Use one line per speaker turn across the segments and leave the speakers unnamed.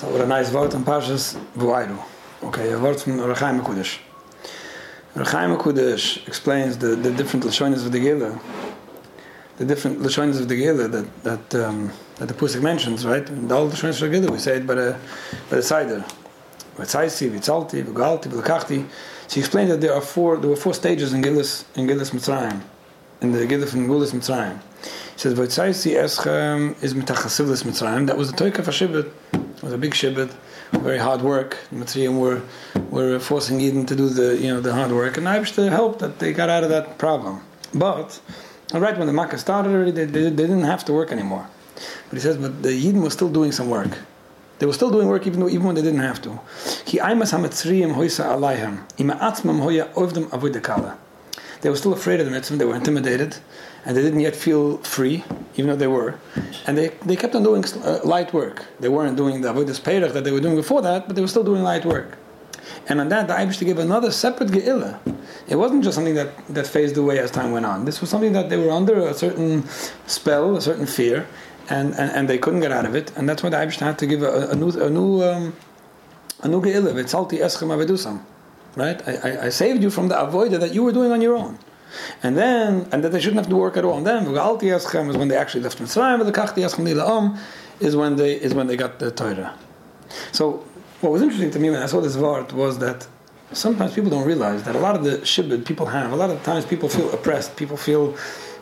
So what a nice word on Parshas Vuayru. Okay, a word from Rechaim HaKudosh. Rechaim HaKudosh explains the, the different Lashonis of the Gila, the different Lashonis of the Gila that, that, um, that the Pusik mentions, right? In the old Lashonis of the Gila, we say it by the, by the Seider. Vitzaisi, Vitzalti, Vigalti, Vilkachti. So he explained that there are four, there were four stages in Gillis, in Gillis Mitzrayim, in the Gillis from Gillis Mitzrayim. He says, Vitzaisi Eschem is Mitachasivlis Mitzrayim. That was the Toik of Shibit. It was a big Shibit, very hard work. The Mitzrayim were, were forcing Yidden to do the, you know, the hard work. And I wish to help that they got out of that problem. But, right when the Makkah started already, they, they, they didn't have to work anymore. But he says, but the Yidden was still doing some work. They were still doing work even though even when they didn't have to. They were still afraid of the mitzvah, they were intimidated, and they didn't yet feel free, even though they were. And they, they kept on doing uh, light work. They weren't doing the avodas perach that they were doing before that, but they were still doing light work. And on that, the Eibush give another separate ge'ila. It wasn't just something that, that phased away as time went on. This was something that they were under a certain spell, a certain fear, and, and, and they couldn't get out of it. And that's why the Eibush had to give a, a new a new um, a new ge'ila. V'tzalti eschem avedusam. Right? I, I, saved you from the avoida that you were doing on your own. And then, and that they shouldn't have to work at all. And then, v'galti eschem is when they actually left Mitzrayim. V'lekachti eschem nila'am is when they is when they got the Torah. So, what was interesting to me when I saw this vart was that sometimes people don't realize that a lot of the shibud people have, a lot of times people feel oppressed, people feel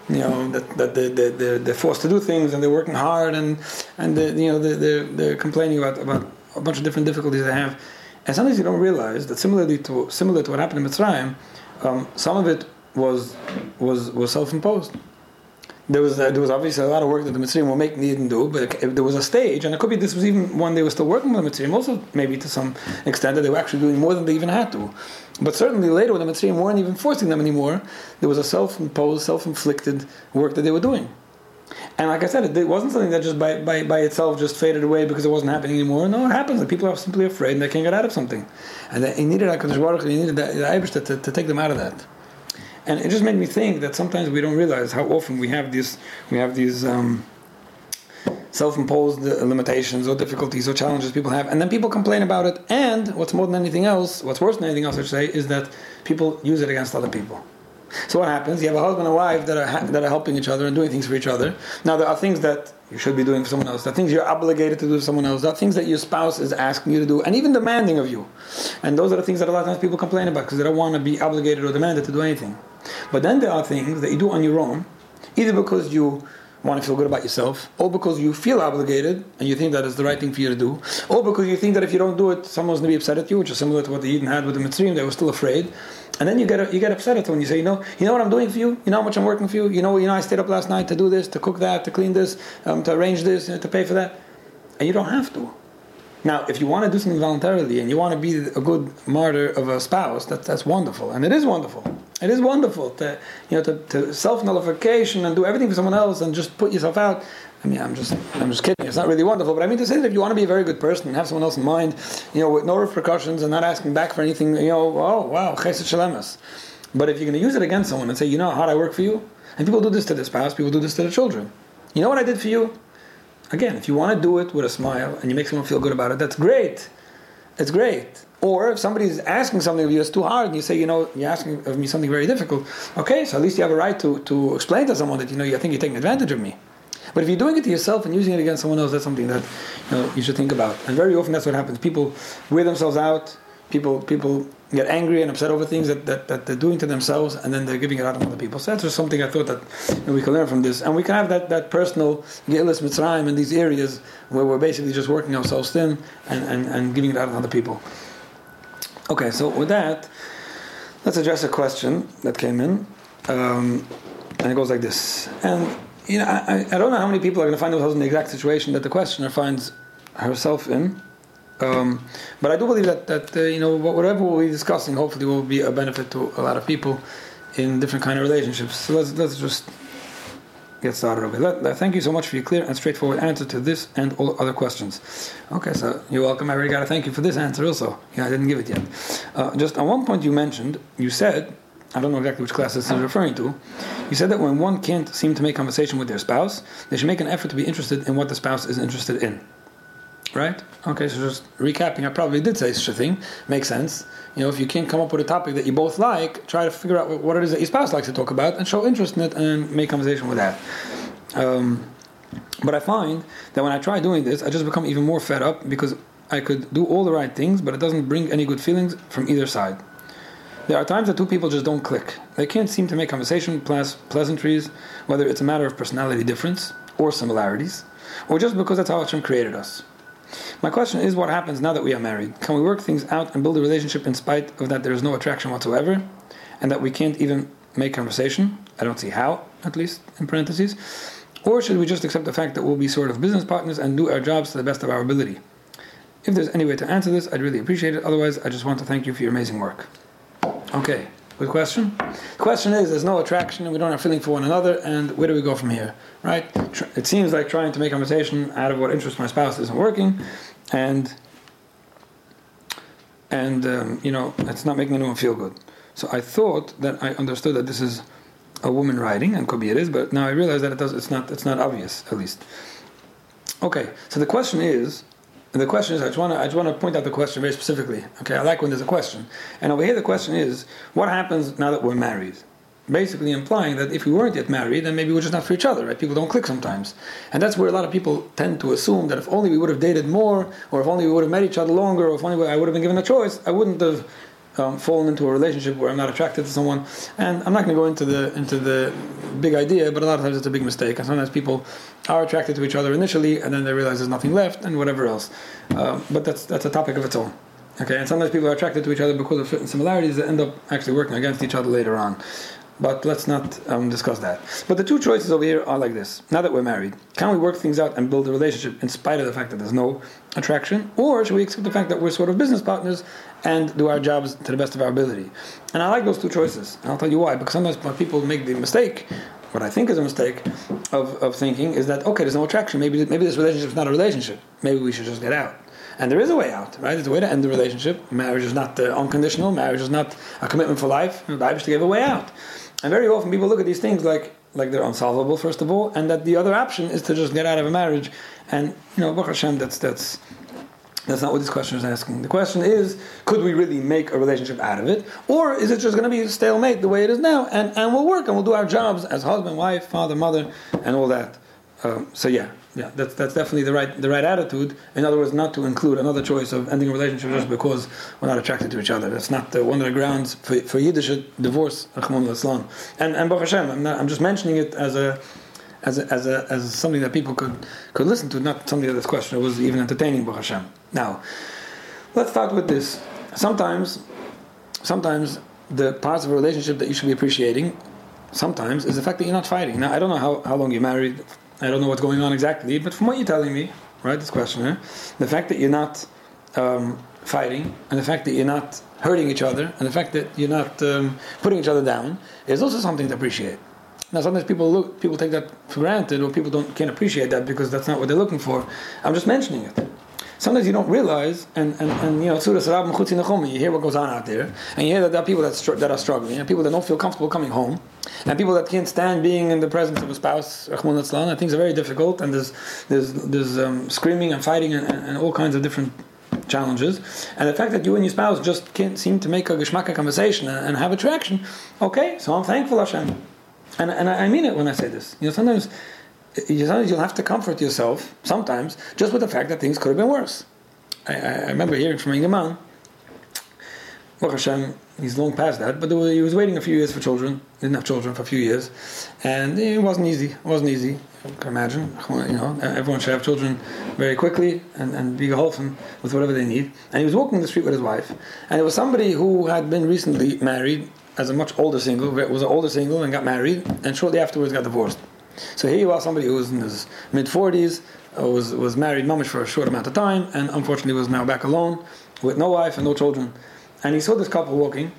you know that, that they, they, they're, they're forced to do things and they're working hard and and they, you know they're, they're complaining about, about a bunch of different difficulties they have and sometimes you don't realize that similarly to similar to what happened in Mitzrayim um, some of it was was was self-imposed there was uh, there was obviously a lot of work that the Mitzrayim were making they didn't do, but it, there was a stage, and it could be this was even when they were still working with the Mitzrayim, also maybe to some extent that they were actually doing more than they even had to. But certainly later, when the Mitzrayim weren't even forcing them anymore, there was a self-imposed, self-inflicted work that they were doing. And like I said, it, wasn't something that just by, by, by itself just faded away because it wasn't happening anymore. No, it happens. That people are simply afraid and they can't get out of something. And they needed HaKadosh Baruch Hu, needed the, the to, to take them out of that and it just made me think that sometimes we don't realize how often we have these we have these um, self-imposed limitations or difficulties or challenges people have, and then people complain about it. And what's more than anything else, what's worse than anything else, I should say, is that people use it against other people. So what happens? You have a husband and wife that are ha- that are helping each other and doing things for each other. Now there are things that you should be doing for someone else. There are things you're obligated to do for someone else. There are things that your spouse is asking you to do, and even demanding of you. And those are the things that a lot of times people complain about because they don't want to be obligated or demanded to do anything. But then there are things that you do on your own, either because you want to feel good about yourself, or because you feel obligated and you think that is the right thing for you to do, or because you think that if you don't do it, someone's going to be upset at you, which is similar to what the Yidden had with the Mitzrayim. They were still afraid, and then you get you get upset at when you say, you know, you know what I'm doing for you, you know how much I'm working for you, you know, you know, I stayed up last night to do this, to cook that, to clean this, um, to arrange this, know, to pay for that, and you don't have to. Now, if you want to do something voluntarily and you want to be a good martyr of a spouse, that, that's wonderful, and it is wonderful. It is wonderful to you know to, to self nullification and do everything for someone else and just put yourself out. I mean, I'm just I'm just kidding. It's not really wonderful, but I mean to say that if you want to be a very good person and have someone else in mind, you know, with no repercussions and not asking back for anything, you know, oh wow, chesed shel emes. But if you're going to use it against someone and say, you know, how I work for you, and people do this to their spouse, people do this to their children. You know what I did for you? Again, if you want to do it with a smile and you make someone feel good about it, that's great. It's great. Or if somebody is asking something of you that's too hard, and you say, you know, you're asking of me something very difficult. Okay, so at least you have a right to, to explain to someone that you know you think you're taking advantage of me. But if you're doing it to yourself and using it against someone else, that's something that you know you should think about. And very often that's what happens. People wear themselves out. People people get angry and upset over things that, that, that they're doing to themselves, and then they're giving it out on other people. So that's just something I thought that you know, we can learn from this, and we can have that, that personal Gillis Mitzrayim in these areas where we're basically just working ourselves thin and, and, and giving it out on other people. Okay, so with that, let's address a question that came in, um, and it goes like this. And you know, I, I don't know how many people are going to find themselves in the exact situation that the questioner finds herself in. Um, but I do believe that that uh, you know whatever we'll be discussing, hopefully, will be a benefit to a lot of people in different kind of relationships. So let's let's just get started. Okay, let, thank you so much for your clear and straightforward answer to this and all other questions. Okay, so you're welcome. I already got to thank you for this answer also. Yeah, I didn't give it yet. Uh, just on one point you mentioned, you said, I don't know exactly which class this is referring to. You said that when one can't seem to make conversation with their spouse, they should make an effort to be interested in what the spouse is interested in. Right? Okay, so just recapping, I probably did say such a thing. Makes sense. You know, if you can't come up with a topic that you both like, try to figure out what it is that your spouse likes to talk about and show interest in it and make conversation with that. Um, but I find that when I try doing this, I just become even more fed up because I could do all the right things, but it doesn't bring any good feelings from either side. There are times that two people just don't click. They can't seem to make conversation, pleasantries, whether it's a matter of personality difference or similarities, or just because that's how Hashem created us. My question is what happens now that we are married? Can we work things out and build a relationship in spite of that there is no attraction whatsoever and that we can't even make conversation? I don't see how, at least, in parentheses. Or should we just accept the fact that we'll be sort of business partners and do our jobs to the best of our ability? If there's any way to answer this, I'd really appreciate it. Otherwise, I just want to thank you for your amazing work. Okay, good question. The question is there's no attraction we don't have feeling for one another, and where do we go from here? Right? It seems like trying to make conversation out of what interests my spouse isn't working, and and um, you know it's not making anyone feel good. So I thought that I understood that this is a woman writing, and could be it is, but now I realize that it does. It's not. It's not obvious, at least. Okay, so the question is, and the question is, I just want to I just want to point out the question very specifically. Okay, I like when there's a question, and over here the question is, what happens now that we're married? Basically implying that if we weren't yet married, then maybe we're just not for each other, right? People don't click sometimes, and that's where a lot of people tend to assume that if only we would have dated more, or if only we would have met each other longer, or if only I would have been given a choice, I wouldn't have um, fallen into a relationship where I'm not attracted to someone. And I'm not going to go into the into the big idea, but a lot of times it's a big mistake. And sometimes people are attracted to each other initially, and then they realize there's nothing left, and whatever else. Um, but that's that's a topic of its own. Okay, and sometimes people are attracted to each other because of certain similarities that end up actually working against each other later on. But let's not um, discuss that. But the two choices over here are like this. Now that we're married, can we work things out and build a relationship in spite of the fact that there's no attraction? Or should we accept the fact that we're sort of business partners and do our jobs to the best of our ability? And I like those two choices. And I'll tell you why. Because sometimes people make the mistake, what I think is a mistake of, of thinking is that, okay, there's no attraction. Maybe, maybe this relationship is not a relationship. Maybe we should just get out. And there is a way out, right? There's a way to end the relationship. Marriage is not uh, unconditional. Marriage is not a commitment for life. Is to give a way out. And very often people look at these things like like they're unsolvable, first of all, and that the other option is to just get out of a marriage. And you know, Baruch Hashem, that's that's that's not what this question is asking. The question is, could we really make a relationship out of it? Or is it just going to be stalemate the way it is now? And, and we'll work and we'll do our jobs as husband, wife, father, mother, and all that. Um, so yeah, yeah, that's that's definitely the right the right attitude. In other words, not to include another choice of ending a relationship just because we're not attracted to each other. That's not the, one of the grounds for, for Yiddish divorce. Islam. And and Baruch Hashem, I'm, not, I'm just mentioning it as a as a, as a, as something that people could could listen to, not something that this question was even entertaining. Baruch Hashem. Now, let's start with this. Sometimes, sometimes the parts of a relationship that you should be appreciating sometimes is the fact that you're not fighting. Now, I don't know how, how long you're married, I don't know what's going on exactly, but from what you're telling me, right, this questioner, the fact that you're not um, fighting, and the fact that you're not hurting each other, and the fact that you're not um, putting each other down, is also something to appreciate. Now, sometimes people look, people take that for granted, or people don't can't appreciate that because that's not what they're looking for. I'm just mentioning it sometimes you don't realize, and, and, and you know, you hear what goes on out there, and you hear that there are people that, str- that are struggling, and people that don't feel comfortable coming home, and people that can't stand being in the presence of a spouse, and things are very difficult, and there's, there's, there's um, screaming and fighting and, and, all kinds of different challenges, and the fact that you and your spouse just can't seem to make a geschmacka conversation and, and have attraction, okay, so I'm thankful Hashem. And, and I mean it when I say this. You know, sometimes eh, sometimes you'll have to comfort yourself, sometimes, just with the fact that things could have been worse. I, I remember hearing from Ingeman, Baruch Hashem, he's long past that, but he was waiting a few years for children, didn't have children for a few years, and it wasn't easy. It wasn't easy. You can imagine, you know, everyone should have children very quickly and, and be geholfen with whatever they need. And he was walking the street with his wife, and it was somebody who had been recently married as a much older single, was an older single and got married, and shortly afterwards got divorced. So here you are, somebody who was in his mid 40s, uh, was, was married mamish for a short amount of time, and unfortunately was now back alone with no wife and no children. And he saw this couple walking.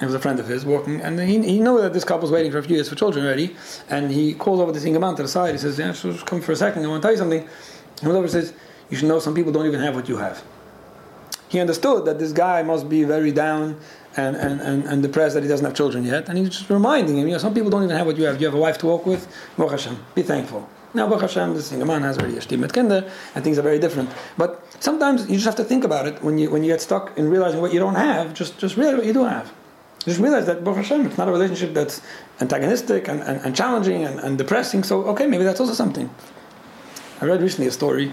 It was a friend of his walking, and he, he knew that this couple was waiting for a few years for children already. And he calls over this Ingaman to the side. He says, "Yeah, just come for a second. I want to tell you something." And over says, "You should know some people don't even have what you have." He understood that this guy must be very down and, and, and, and depressed that he doesn't have children yet. And he's just reminding him, you know, some people don't even have what you have. You have a wife to walk with, Baruch Hashem, be thankful. Now, Baruch Hashem, the single man has already a shtim kinder, and things are very different. But sometimes you just have to think about it when you when you get stuck in realizing what you don't have. Just just realize what you do have. Just realize that Baruch Hashem, it's not a relationship that's antagonistic and, and, and challenging and, and depressing. So okay, maybe that's also something. I read recently a story,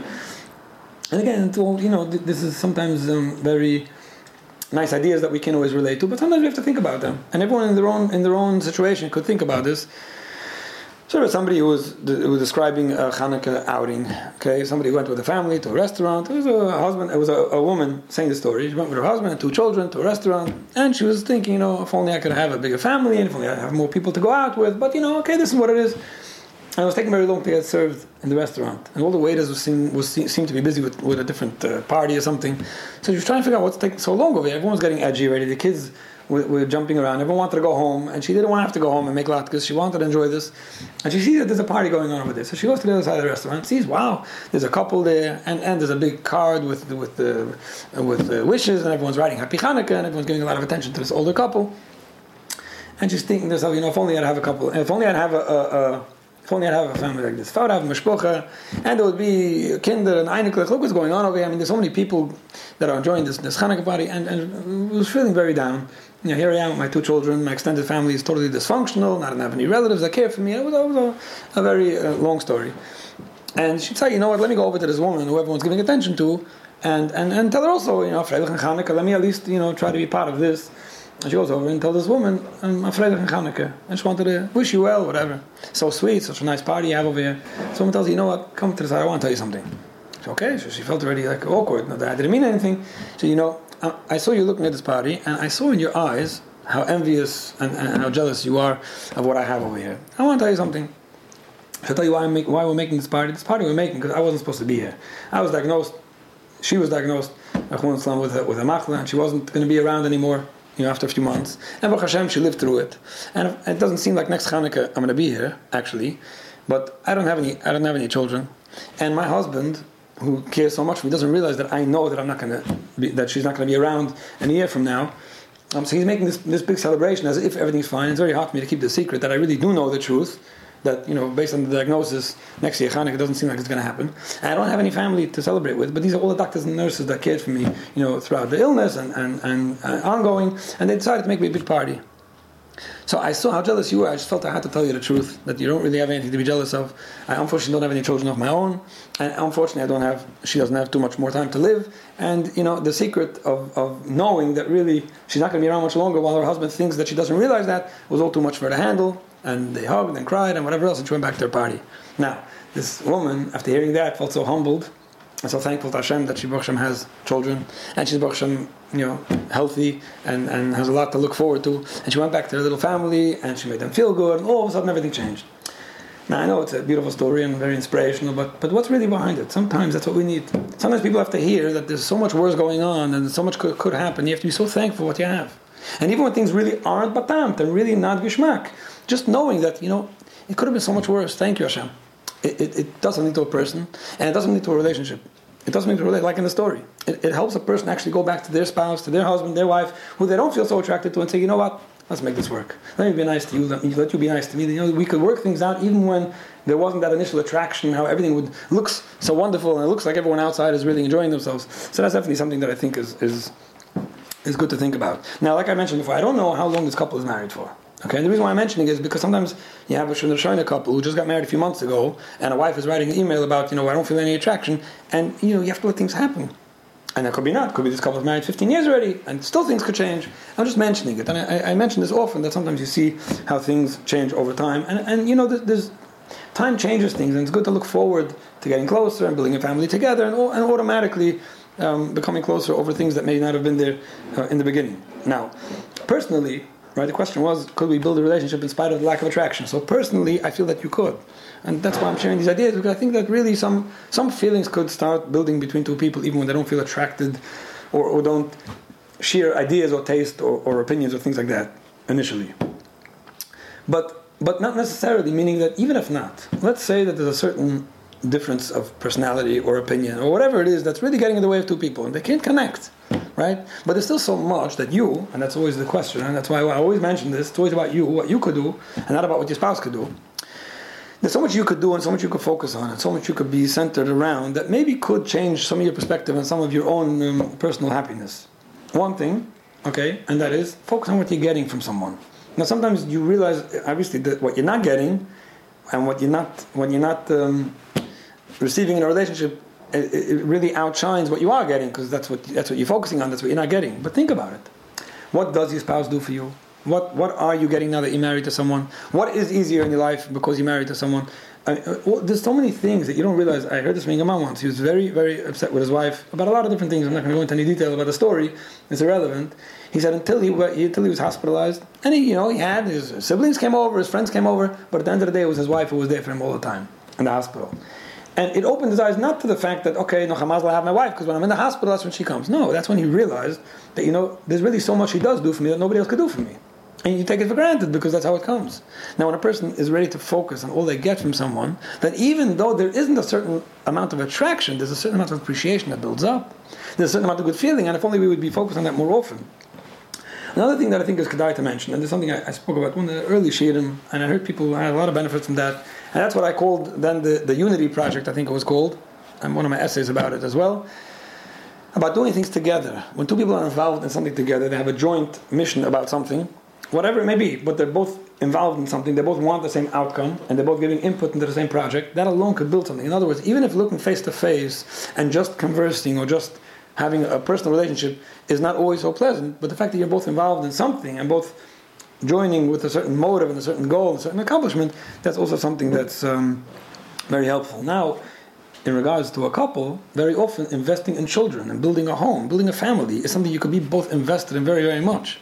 and again, all, you know, this is sometimes um, very nice ideas that we can always relate to, but sometimes we have to think about them. And everyone in their own in their own situation could think about this. So there was somebody who was, who was describing a Hanukkah outing. Okay, somebody went with a family to a restaurant. It was a husband. It was a, a, woman saying the story. She went with her husband and two children to a restaurant, and she was thinking, you know, if only I could have a bigger family, and if only I have more people to go out with. But you know, okay, this is what it is. And it was taking very long to get served in the restaurant, and all the waiters was seem, seemed to be busy with, with a different uh, party or something. So she was trying to figure out what's taking so long over here. Everyone was getting edgy already. The kids were, were, jumping around. Everyone wanted to go home, and she didn't want to have to go home and make latkes. She wanted to enjoy this, and she sees that there's a party going on over there. So she goes to the other side of the restaurant, sees wow, there's a couple there, and, and there's a big card with with the with the wishes, and everyone's writing Happy Hanukkah, and everyone's giving a lot of attention to this older couple. And she's thinking to herself, you know, if only I'd have a couple, if only I'd have a, a, a only I'd have a family like this. Would have mishpocha, and there would be kinder and einiglich, look what's going on over here. I mean, there's so many people that are enjoying this, this Hanukkah party, and, and was feeling very down. You know, here I am with my two children, my extended family is totally dysfunctional, I don't have any relatives that care for me. It was, it was a, a, very uh, long story. And she'd say, you know what, let me go over to this woman who everyone's giving attention to, and, and, and tell her also, you know, Freilich and Hanukkah, let me at least, you know, try to be part of this. And she goes over and tells this woman, I'm afraid of Hanukkah. I just wanted to wish you well, whatever. So sweet, such a nice party you have over here. So woman tells her, you know what, come to the side, I want to tell you something. So, okay, so she felt already like awkward. That I didn't mean anything. So, you know, I saw you looking at this party, and I saw in your eyes how envious and, and how jealous you are of what I have over here. I want to tell you something. I'll tell you why, make, why we're making this party. This party we're making because I wasn't supposed to be here. I was diagnosed, she was diagnosed with a, with a machla, and she wasn't going to be around anymore you know, after a few months. And Baruch Hashem, she lived through it. And it doesn't seem like next Hanukkah I'm going to be here, actually. But I don't have any, I don't have any children. And my husband, who cares so much for me, doesn't realize that I know that I'm not going to be, that she's not going to be around a year from now. Um, so he's making this, this big celebration as if everything's fine. It's very hard for me to keep the secret that I really do know the truth that you know, based on the diagnosis, next year Hanukkah doesn't seem like it's going to happen. And I don't have any family to celebrate with, but these are all the doctors and nurses that cared for me, you know, throughout the illness and, and, and uh, ongoing, and they decided to make me a big party. So I saw how jealous you were. I just felt I had to tell you the truth that you don't really have anything to be jealous of. I unfortunately don't have any children of my own, and unfortunately I don't have. She doesn't have too much more time to live. And you know the secret of, of knowing that really she's not going to be around much longer, while her husband thinks that she doesn't realize that was all too much for her to handle. And they hugged and cried and whatever else, and she went back to her party. Now this woman, after hearing that, felt so humbled and so thankful to Hashem that she Hashem has children and she's Hashem, you know, healthy and, and has a lot to look forward to. And she went back to her little family and she made them feel good and all of a sudden everything changed. Now I know it's a beautiful story and very inspirational, but but what's really behind it? Sometimes that's what we need. Sometimes people have to hear that there's so much worse going on and so much could, could happen. You have to be so thankful for what you have. And even when things really aren't batamt and really not gishmak, just knowing that, you know, it could have been so much worse. Thank you, Hashem. It, it, it, doesn't lead to a person, and it doesn't lead to a relationship. It doesn't lead to relationship, like in the story. It, it helps a person actually go back to their spouse, to their husband, their wife, who they don't feel so attracted to, and say, you know what, let's make this work. Let me be nice to you. Let, me, let you be nice to me. You know, we could work things out even when there wasn't that initial attraction. How everything would looks so wonderful, and it looks like everyone outside is really enjoying themselves. So that's definitely something that I think is is is good to think about. Now, like I mentioned before, I don't know how long this couple is married for. Okay, and the reason why I'm mentioning is because sometimes you have a Shona couple who just got married a few months ago, and a wife is writing an email about, you know, I don't feel any attraction, and you know, you have to let things happen. And that could be not. Could be this couple is married 15 years already, and still things could change. I'm just mentioning it, and I, I mention this often that sometimes you see how things change over time, and, and you know, there's, there's time changes things, and it's good to look forward to getting closer and building a family together, and, and automatically um, becoming closer over things that may not have been there uh, in the beginning. Now, personally, Right? The question was, could we build a relationship in spite of the lack of attraction? So personally, I feel that you could, and that's why I'm sharing these ideas because I think that really some some feelings could start building between two people even when they don't feel attracted, or, or don't share ideas or taste or, or opinions or things like that initially. But but not necessarily meaning that even if not, let's say that there's a certain difference of personality or opinion or whatever it is that's really getting in the way of two people and they can't connect right but there's still so much that you and that's always the question and that's why i always mention this it's always about you what you could do and not about what your spouse could do there's so much you could do and so much you could focus on and so much you could be centered around that maybe could change some of your perspective and some of your own um, personal happiness. One thing, okay, and that is focus on what you're getting from someone. Now, sometimes you realize, obviously, that what you're not getting and what you're not, when you're not um, receiving in a relationship, it, really outshines what you are getting because that's what that's what you're focusing on. That's what you're not getting. But think about it. What does your spouse do for you? What what are you getting now that you're married to someone? What is easier in your life because you're married to someone? I uh, well, there's so many things that you don't realize. I heard this from Ingemar once. He was very, very upset with his wife about a lot of different things. I'm not going to go into any detail about the story. It's irrelevant. He said until he, until he was hospitalized, and he, you know, he had his siblings came over, his friends came over, but at the end of the day, it was his wife who was there for him all the time in the hospital. And it opened his eyes not to the fact that, okay, no, Hamas will have my wife, because when I'm in the hospital, that's when she comes. No, that's when he realized that, you know, there's really so much he does do for me that nobody else could do for me. And you take it for granted because that's how it comes. Now, when a person is ready to focus on all they get from someone, that even though there isn't a certain amount of attraction, there's a certain amount of appreciation that builds up. There's a certain amount of good feeling, and if only we would be focused on that more often. Another thing that I think is kedai to mention, and there's something I, I, spoke about one of the early shiurim, and I heard people had a lot of benefits from that, and that's what I called then the, the Unity Project, I think it was called, and one of my essays about it as well, about doing things together. When two people are involved in something together, they have a joint mission about something, whatever it may be, but they're both involved in something, they both want the same outcome, and they're both giving input into the same project, that alone could build something. In other words, even if looking face to face and just conversing or just having a personal relationship is not always so pleasant, but the fact that you're both involved in something and both joining with a certain motive and a certain goal and a certain accomplishment, that's also something that's um, very helpful. Now, in regards to a couple, very often investing in children and building a home, building a family is something you could be both invested in very, very much.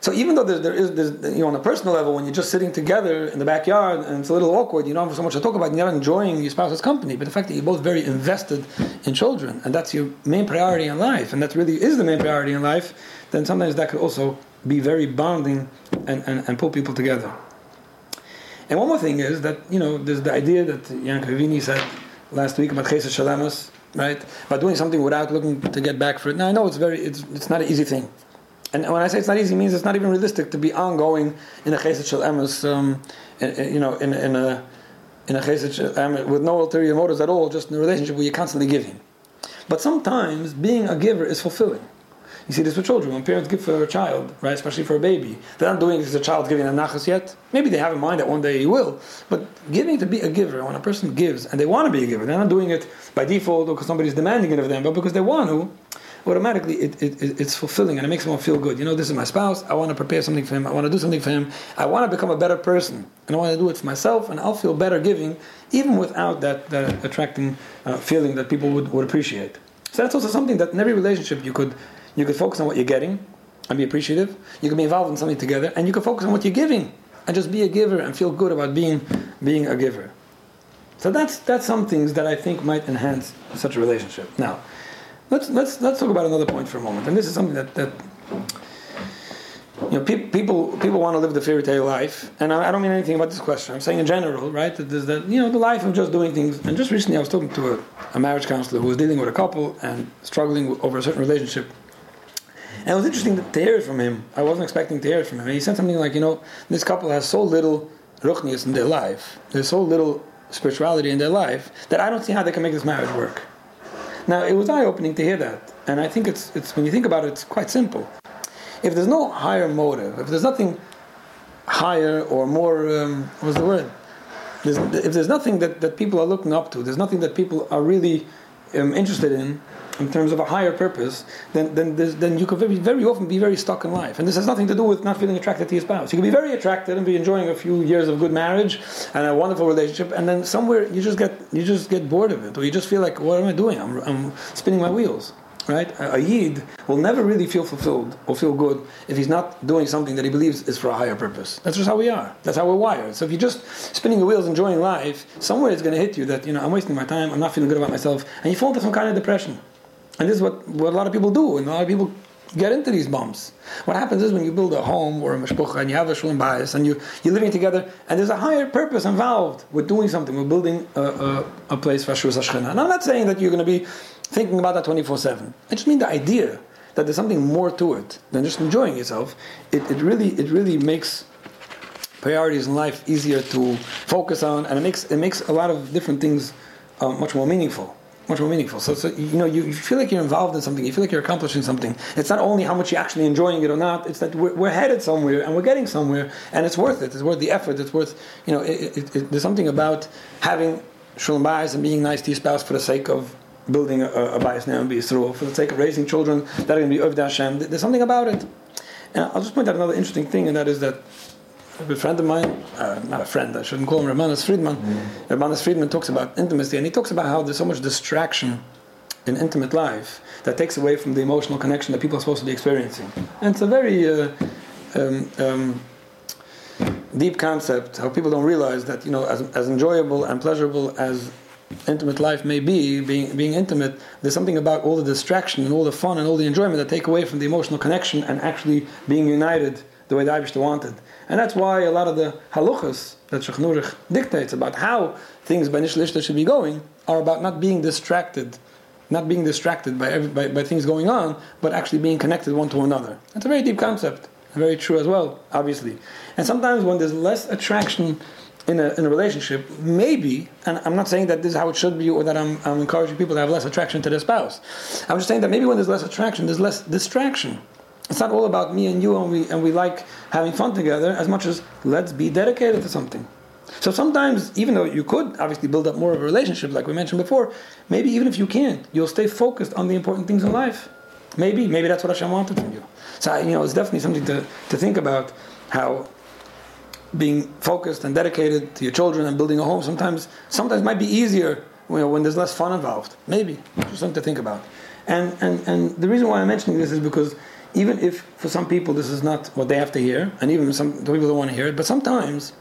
So even though there, there is, you know, on a personal level, when you're just sitting together in the backyard and it's a little awkward, you don't have so much to talk about, and you're not enjoying your spouse's company. But the fact that you're both very invested in children and that's your main priority in life, and that really is the main priority in life, then sometimes that could also be very bonding and, and, and pull people together. And one more thing is that, you know, there's the idea that Jan Vini said last week about Chesed Shel Emes, right? About doing something without looking to get back for it. Now I know it's very, it's, it's not an easy thing. And when I say it's not easy, it means it's not even realistic to be ongoing in a chesed shel emes, um, you know, in, in a in a chesed shel with no ulterior motives at all, just in a relationship where you're constantly giving. But sometimes being a giver is fulfilling. You see this with children. When parents give for a child, right, especially for a baby, they're not doing it because the child giving a nachas yet. Maybe they have in mind that one day he will. But giving to be a giver, when a person gives and they want to be a giver, they're not doing it by default or because somebody's demanding it of them, but because they want to automatically it, it, it's fulfilling and it makes them feel good. You know, this is my spouse. I want to prepare something for him. I want to do something for him. I want to become a better person, and I want to do it for myself. And I'll feel better giving, even without that, that attracting uh, feeling that people would, would appreciate. So that's also something that in every relationship you could you could focus on what you're getting and be appreciative. You can be involved in something together, and you can focus on what you're giving and just be a giver and feel good about being being a giver. So that's that's some things that I think might enhance such a relationship. Now. Let's, let's, let's talk about another point for a moment. And this is something that, that you know, pe- people, people want to live the fairy tale life. And I, I, don't mean anything about this question. I'm saying in general, right? That there's that, you know, the life of just doing things. And just recently I was talking to a, a marriage counselor who was dealing with a couple and struggling over a certain relationship. And it was interesting to hear it from him. I wasn't expecting to hear it from him. And he said something like, you know, this couple has so little ruchnius in their life. There's so little spirituality in their life that I don't see how they can make this marriage work. Now, it was eye opening to hear that. And I think it's, it's, when you think about it, it's quite simple. If there's no higher motive, if there's nothing higher or more, um, what's the word? There's, if there's nothing that, that people are looking up to, there's nothing that people are really um, interested in, in terms of a higher purpose, then then, then you could very, very often be very stuck in life. And this has nothing to do with not feeling attracted to your spouse. You can be very attracted and be enjoying a few years of good marriage and a wonderful relationship, and then somewhere you just get you just get bored of it, or you just feel like, what am I doing? I'm, I'm spinning my wheels. Right? A, a yid will never really feel fulfilled or feel good if he's not doing something that he believes is for a higher purpose. That's just how we are. That's how we're wired. So if you're just spinning your wheels, enjoying life, somewhere it's going to hit you that you know I'm wasting my time. I'm not feeling good about myself, and you fall into some kind of depression. And this is what, what a lot of people do, and a lot of people get into these bumps. What happens is when you build a home or a mishpucha and you have a shulim bias and you, you're living together and there's a higher purpose involved with doing something, with building a, a, a place for Ashur And I'm not saying that you're going to be thinking about that 24 7. I just mean the idea that there's something more to it than just enjoying yourself. It, it, really, it really makes priorities in life easier to focus on, and it makes it makes a lot of different things uh, much more meaningful. Much more meaningful. So, so you know, you, feel like you're involved in something. You feel like you're accomplishing something. It's not only how much you're actually enjoying it or not. It's that we're, we're headed somewhere and we're getting somewhere, and it's worth it. It's worth the effort. It's worth you know. It, it, there's something about having shalom bayis and being nice to your spouse for the sake of building a, a bias now and be through for the sake of raising children that are going to be of Hashem. There's something about it. And I'll just point out another interesting thing, and that is that a good friend of mine, uh, not a friend, I shouldn't call him Rav Manis Friedman. Mm. Rav Manis Friedman talks about intimacy, and he talks about how there's so much distraction in intimate life that takes away from the emotional connection that people are supposed to be experiencing. And it's a very uh, um, um, deep concept, how people don't realize that, you know, as, as enjoyable and pleasurable as intimate life may be, being, being intimate, there's something about all the distraction and all the fun and all the enjoyment that take away from the emotional connection and actually being united the way the Irish wanted. And that's why a lot of the haluchas that Shulchan Aruch dictates about how things by Nishlishta should be going are about not being distracted, not being distracted by, every, by, by things going on, but actually being connected one to another. That's a very deep concept, very true as well, obviously. And sometimes when there's less attraction in a, in a relationship, maybe, and I'm not saying that this is how it should be or that I'm, I'm encouraging people to have less attraction to their spouse. I'm just saying that maybe when there's less attraction, there's less distraction. It's not all about me and you and we, and we like having fun together as much as let's be dedicated to something. So sometimes, even though you could obviously build up more of a relationship, like we mentioned before, maybe even if you can't, you'll stay focused on the important things in life. Maybe, maybe that's what Hashem wanted from you. So, you know, it's definitely something to, to think about how being focused and dedicated to your children and building a home sometimes sometimes might be easier you know, when there's less fun involved. Maybe just something to think about. And and and the reason why I'm mentioning this is because even if for some people this is not what they have to hear, and even some people don't want to hear it, but sometimes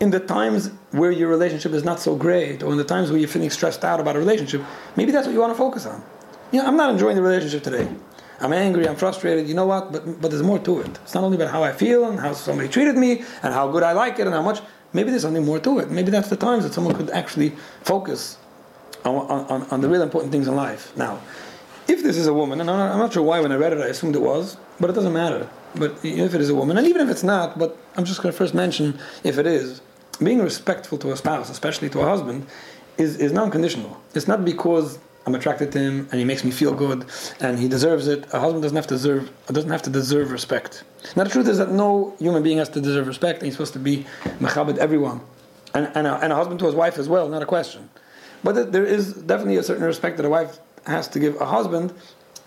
in the times where your relationship is not so great, or in the times where you're feeling stressed out about a relationship, maybe that's what you want to focus on. You know, I'm not enjoying the relationship today. I'm angry, I'm frustrated, you know what? But, but there's more to it. It's not only about how I feel and how somebody treated me and how good I like it and how much. Maybe there's something more to it. Maybe that's the times that someone could actually focus on, on, on the real important things in life. Now, if this is a woman, and I'm not, I'm not, sure why when I read it I assumed it was, but it doesn't matter. But if it is a woman, and even if it's not, but I'm just going to first mention if it is, being respectful to a spouse, especially to a husband, is, is non conditional. It's not because I'm attracted to him and he makes me feel good and he deserves it. A husband doesn't have to deserve doesn't have to deserve respect. Now the truth is that no human being has to deserve respect and he's supposed to be mechabed everyone. And, and, a, and a husband to his wife as well, not a question. But there is definitely a certain respect that a wife has to give a husband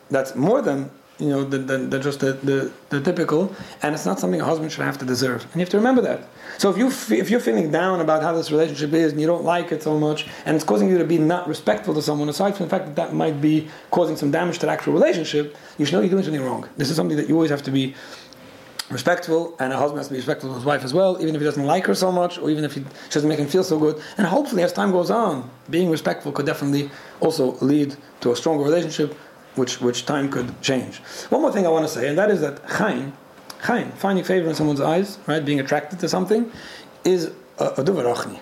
that's more than you know, than, than, than just the, the, the, typical, and it's not something a husband should have to deserve. And you have to remember that. So if you if you're feeling down about how this relationship is and you don't like it so much, and it's causing you to be not respectful to someone, aside from the fact that that might be causing some damage to the actual relationship, you should know you're doing something wrong. This is something that you always have to be respectful, and a husband has to be respectful to his wife as well, even if he doesn't like her so much, or even if he doesn't make him feel so good. And hopefully, as time goes on, being respectful could definitely also lead to a stronger relationship which, which time could change. One more thing I want to say, and that is that chayin, chayin, finding favor in someone's eyes, right, being attracted to something, is a, a davar ruchni.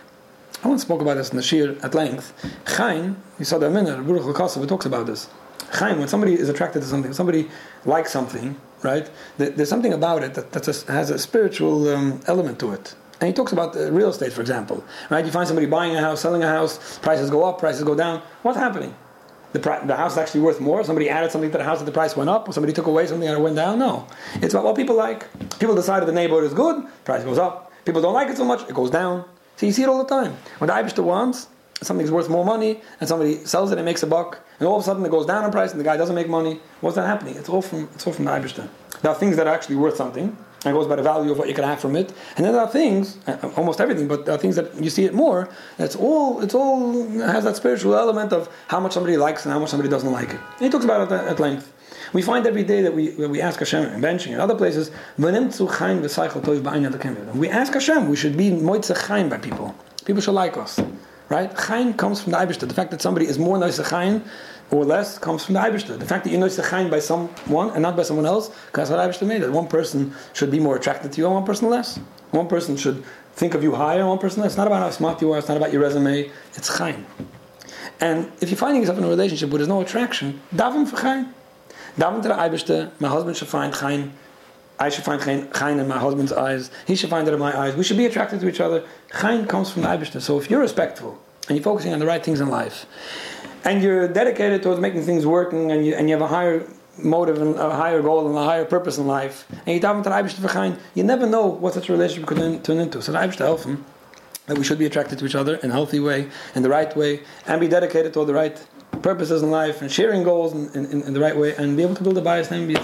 I once spoke about this in the Shir at length. Chayin, you saw the minute, Baruch HaKasav talks about this. Chayin, when somebody is attracted to something, somebody likes something, right, there's something about it that, that has a spiritual um, element to it. And he talks about uh, real estate, for example. Right? You find somebody buying a house, selling a house, prices go up, prices go down. What's happening? the, the house is actually worth more. Somebody added something to the house and the price went up, or somebody took away something and it went down. No. It's about what people like. People decided the neighborhood is good, price goes up. People don't like it so much, it goes down. So you see it all the time. When the Ibishter wants, something's worth more money, and somebody sells it and makes a buck, and all of a sudden it goes down in price and the guy doesn't make money. What's that happening? It's all from, it's all from the Ibishter. There are things that are actually worth something, and it goes by the value of what you can have from it. And then there are things, uh, almost everything, but there are things that you see it more. It's all it's all has that spiritual element of how much somebody likes and how much somebody doesn't like it. And he talks about it at length. We find every day that we that we ask Hashem in benching and other places, we ask Hashem, we should be moitze by people. People should like us. Right? Chayin comes from the Eibishter. The fact that somebody is more nice chayin or less comes from the Eibishter. The fact that you're know chayin by someone and not by someone else, because what Eibishter made. That one person should be more attracted to you and one person less. One person should think of you higher and one person less. It's not about how smart you are, it's not about your resume, it's chayin. And if you're finding yourself in a relationship where there's no attraction, daven for chayin. Daven to the Eibishter, my husband should find chayin I should find chayin in my husband's eyes. He should find it in my eyes. We should be attracted to each other. Chayin comes from the. So if you're respectful and you're focusing on the right things in life, and you're dedicated towards making things working, and you and you have a higher motive and a higher goal and a higher purpose in life, and you dive into the Eibishter for chayin, you never know what such a relationship could turn into. So the Eibishter help him that we should be attracted to each other in a healthy way, in the right way, and be dedicated to the right purposes in life and sharing goals in, in, in the right way and be able to build a bias and be